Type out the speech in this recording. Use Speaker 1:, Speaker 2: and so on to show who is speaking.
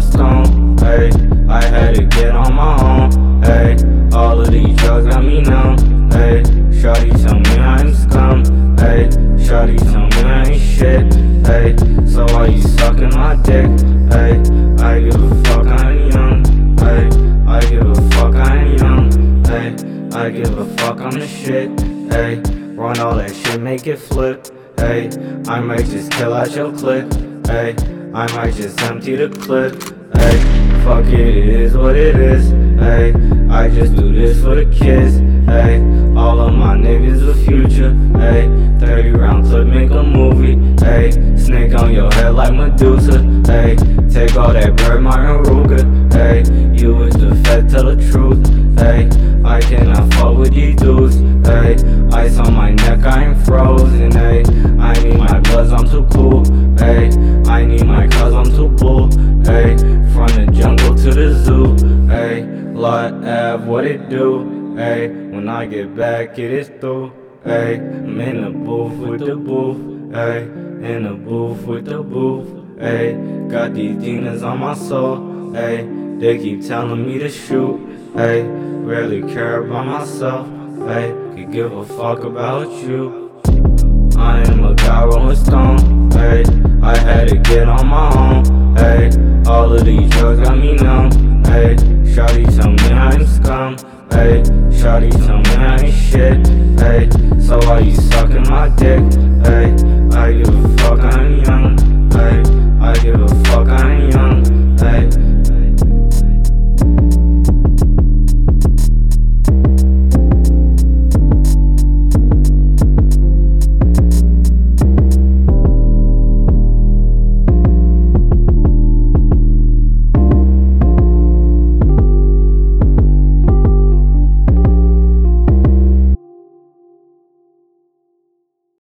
Speaker 1: stone. Hey, I had to get on my own. Hey, all of these drugs got me numb. Hey, Shawty tell me I ain't scum. Hey, Shawty tell me I ain't shit. Hey, so why you sucking my dick? Hey, I give a fuck, I'm young. Hey, I give a fuck, I'm young. Hey, I give a fuck, I'm the shit. Hey, run all that shit, make it flip. Hey, I might just kill out your clip. Hey. I might just empty the clip. Hey, fuck it, it is what it is. Hey, I just do this for the kids. Hey, all of my niggas the future. Hey, 30 round clip, make a movie. Hey, snake on your head like Medusa. Hey, take all that bird, Martin Ruger. Hey, you was the fed, tell the truth. Hey, I cannot fuck with these dudes. Hey, ice on my neck, I ain't frozen. Hey, I need my bloods, I'm too cool. Hey, I need Lot Ave, what it do? Hey, when I get back, it is through. Hey, I'm in the booth with the booth. Hey, in the booth with the booth. Hey, got these demons on my soul. Hey, they keep telling me to shoot. Hey, rarely care about myself. Hey, could give a fuck about you. I am a guy rolling stone. Hey, I had to get on my own. Hey, all of these drugs got me numb. Shawty shit. Hey, so why you sucking my dick?